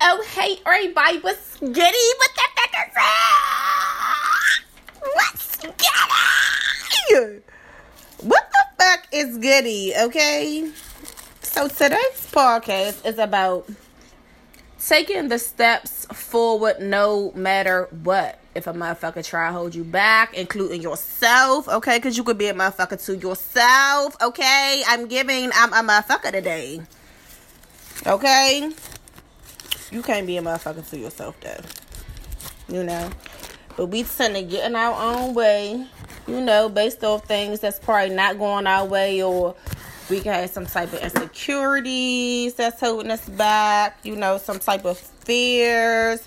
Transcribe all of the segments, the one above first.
Oh, hey, everybody, what's goody? What the fuck is that? What's goody? What the fuck is goody, okay? So today's podcast is about taking the steps forward no matter what. If a motherfucker try to hold you back, including yourself, okay? Because you could be a motherfucker to yourself, okay? I'm giving, I'm a motherfucker today. Okay? You can't be a motherfucker to yourself, though. You know? But we tend to get in our own way, you know, based off things that's probably not going our way, or we can have some type of insecurities that's holding us back, you know, some type of fears.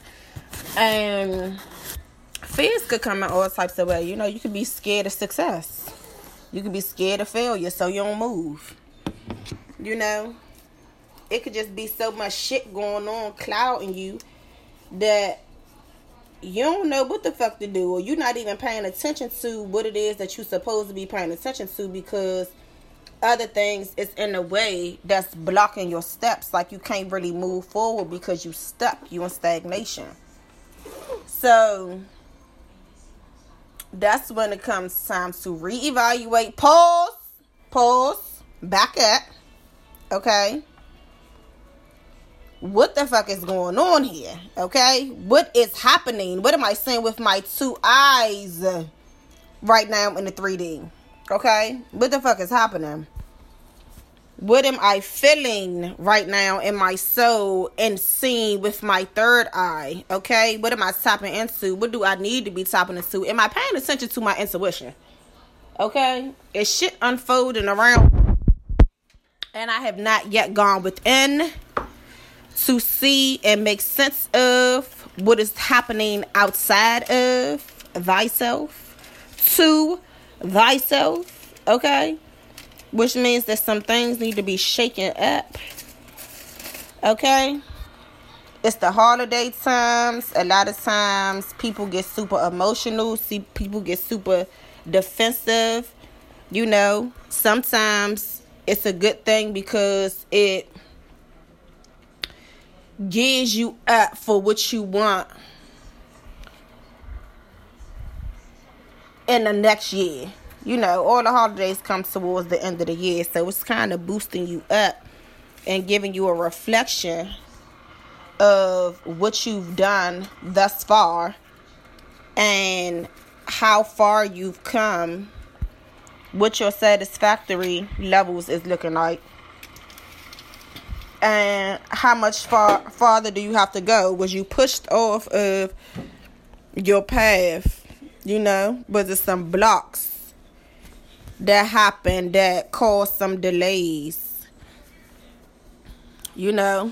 And fears could come in all types of ways. You know, you could be scared of success. You could be scared of failure, so you don't move. You know? It could just be so much shit going on clouding you that you don't know what the fuck to do or you're not even paying attention to what it is that you're supposed to be paying attention to because other things is in the way that's blocking your steps. Like you can't really move forward because you stuck you in stagnation. So that's when it comes time to reevaluate. Pause. Pause. Back up. Okay what the fuck is going on here? Okay? What is happening? What am I seeing with my two eyes right now in the 3D? Okay? What the fuck is happening? What am I feeling right now in my soul and seeing with my third eye? Okay? What am I tapping into? What do I need to be tapping into? Am I paying attention to my intuition? Okay? Is shit unfolding around? And I have not yet gone within to see and make sense of what is happening outside of thyself to thyself, okay? Which means that some things need to be shaken up, okay? It's the holiday times. A lot of times people get super emotional, see people get super defensive. You know, sometimes it's a good thing because it gears you up for what you want in the next year. You know, all the holidays come towards the end of the year, so it's kind of boosting you up and giving you a reflection of what you've done thus far and how far you've come, what your satisfactory levels is looking like and how much far farther do you have to go? Was you pushed off of your path? You know, was it some blocks that happened that caused some delays? You know,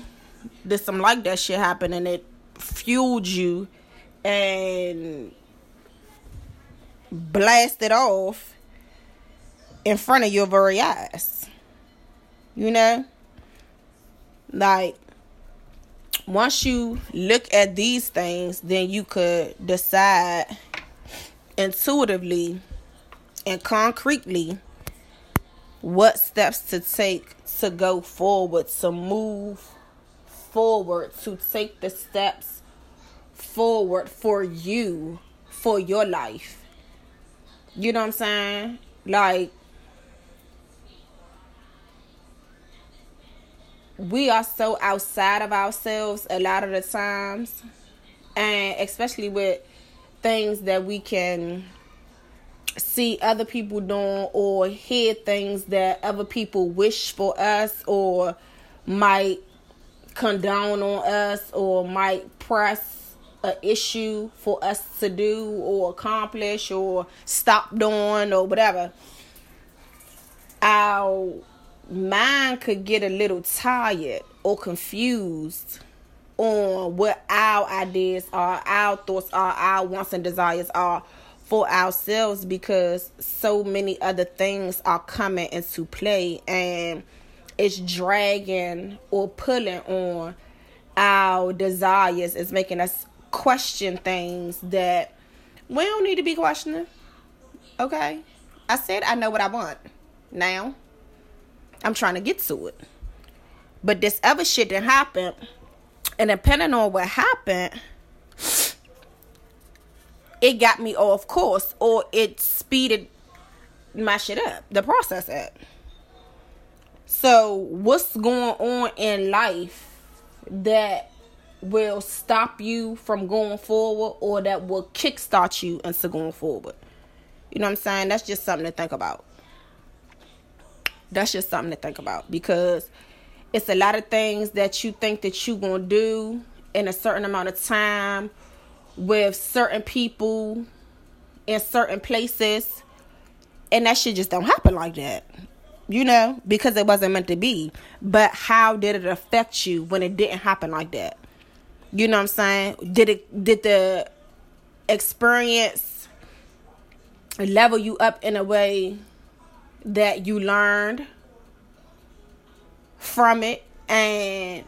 did some like that shit happen and it fueled you and blasted off in front of your very eyes? You know? Like, once you look at these things, then you could decide intuitively and concretely what steps to take to go forward, to move forward, to take the steps forward for you, for your life. You know what I'm saying? Like, we are so outside of ourselves a lot of the times. And especially with things that we can see other people doing or hear things that other people wish for us or might condone on us or might press a issue for us to do or accomplish or stop doing or whatever. Our mind could get a little tired or confused on what our ideas are, our thoughts are, our wants and desires are for ourselves because so many other things are coming into play and it's dragging or pulling on our desires. It's making us question things that we don't need to be questioning. Okay? I said I know what I want. Now, I'm trying to get to it. But this other shit that happened And depending on what happened, it got me off course or it speeded my shit up, the process up. So, what's going on in life that will stop you from going forward or that will kickstart you into going forward? You know what I'm saying? That's just something to think about. That's just something to think about because it's a lot of things that you think that you're going to do in a certain amount of time with certain people in certain places. And that shit just don't happen like that you know because it wasn't meant to be. But how did it affect you when it didn't happen like that? You know what i'm saying? Did it did the experience level you up in a way that you learned from it and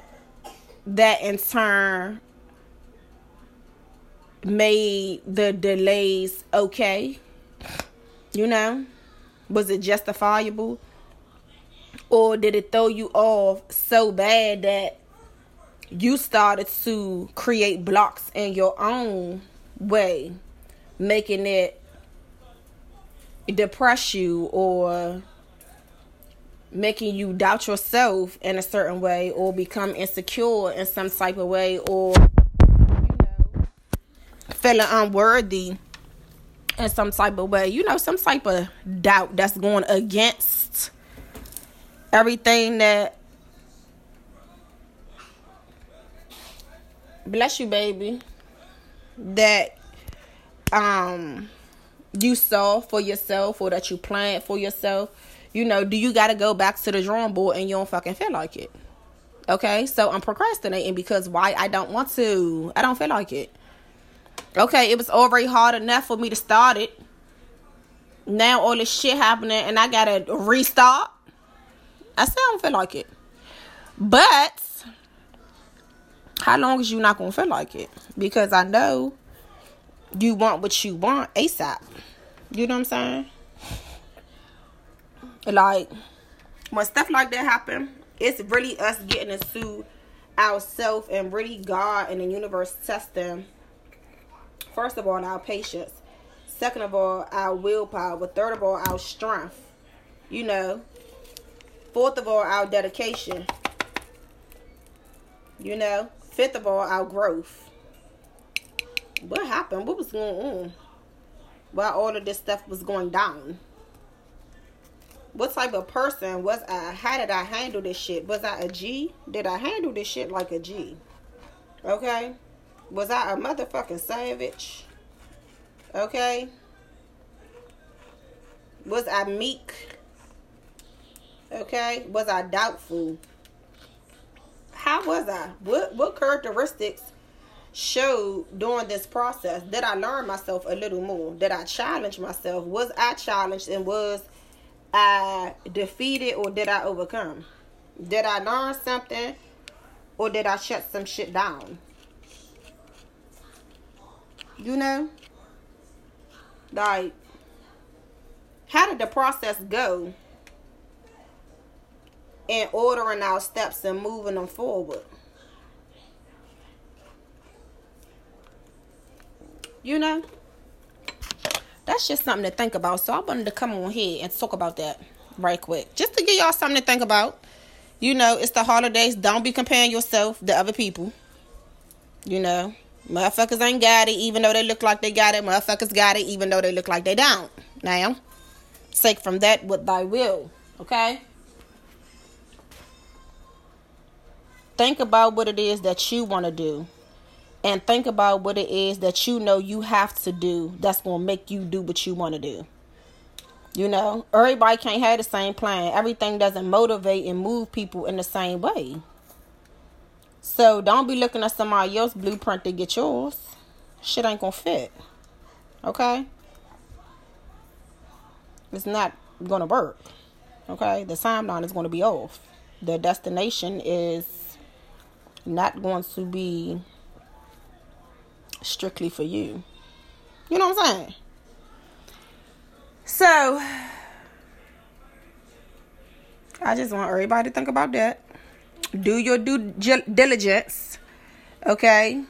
that in turn made the delays okay you know? Was it justifiable? Or did it throw you off so bad that you started to create blocks in your own way making it depress you or making you doubt yourself in a certain way or become insecure in some type of way or you know feeling unworthy in some type of way. You know some type of doubt that's going against everything that bless you baby. That um you saw for yourself or that you planned for yourself, you know, do you got to go back to the drawing board and you don't fucking feel like it? Okay, so I'm procrastinating because why I don't want to. I don't feel like it. Okay, it was already hard enough for me to start it. Now all this shit happening and I gotta restart. I still don't feel like it. But how long is you not gonna feel like it? Because I know you want what you want ASAP. You know what I'm saying? Like when stuff like that happen, it's really us getting into ourselves and really God and the universe testing. First of all, our patience. Second of all, our willpower. But third of all, our strength. You know. Fourth of all, our dedication. You know. Fifth of all, our growth. What happened? What was going on? While all of this stuff was going down. What type of person was I? How did I handle this shit? Was I a G? Did I handle this shit like a G? Okay? Was I a motherfucking savage? Okay? Was I meek? Okay? Was I doubtful? How was I? What what characteristics showed during this process? Did I learn myself a little more? Did I challenge myself? Was I challenged and was I defeated or did I overcome? Did I learn something or did I shut some shit down? You know? Like, how did the process go in ordering our steps and moving them forward? You know? That's just something to think about. So I wanted to come on here and talk about that right quick. Just to give y'all something to think about. You know, it's the holidays. Don't be comparing yourself to other people. You know, motherfuckers ain't got it even though they look like they got it. Motherfuckers got it even though they look like they don't. Now, take from that what thy will. Okay? Think about what it is that you want to do and think about what it is that you know you have to do that's going to make you do what you want to do. You know, everybody can't have the same plan. Everything doesn't motivate and move people in the same way. So don't be looking at somebody else's blueprint to get yours. Shit ain't going to fit. Okay? It's not going to work. Okay? The timeline is going to be off. The destination is not going to be strictly for you. You know what I'm saying? So, I just want everybody to think about that. Do your due diligence. Okay?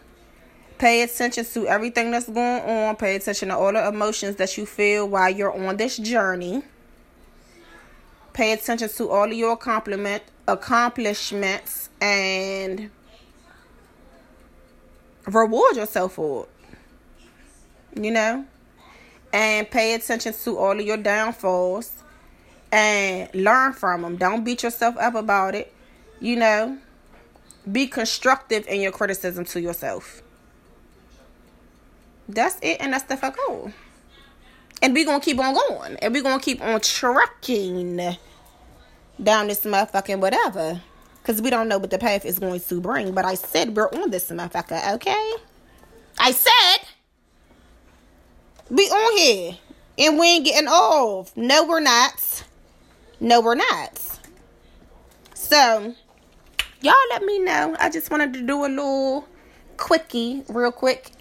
Pay attention to everything that's going on. Pay attention to all the emotions that you feel while you're on this journey. Pay attention to all of your accomplishment, accomplishments and reward yourself for it. You know? And pay attention to all of your downfalls and learn from them. Don't beat yourself up about it. You know? Be constructive in your criticism to yourself. That's it, and that's the fuck all. And we gonna keep on going. And we gonna keep on trucking down this motherfucking whatever. Because we don't know what the path is going to bring. But I said we're on this motherfucker, okay? I said we on here. And we ain't getting off. No, we're not. No, we're not. So, y'all let me know. I just wanted to do a little quickie, real quick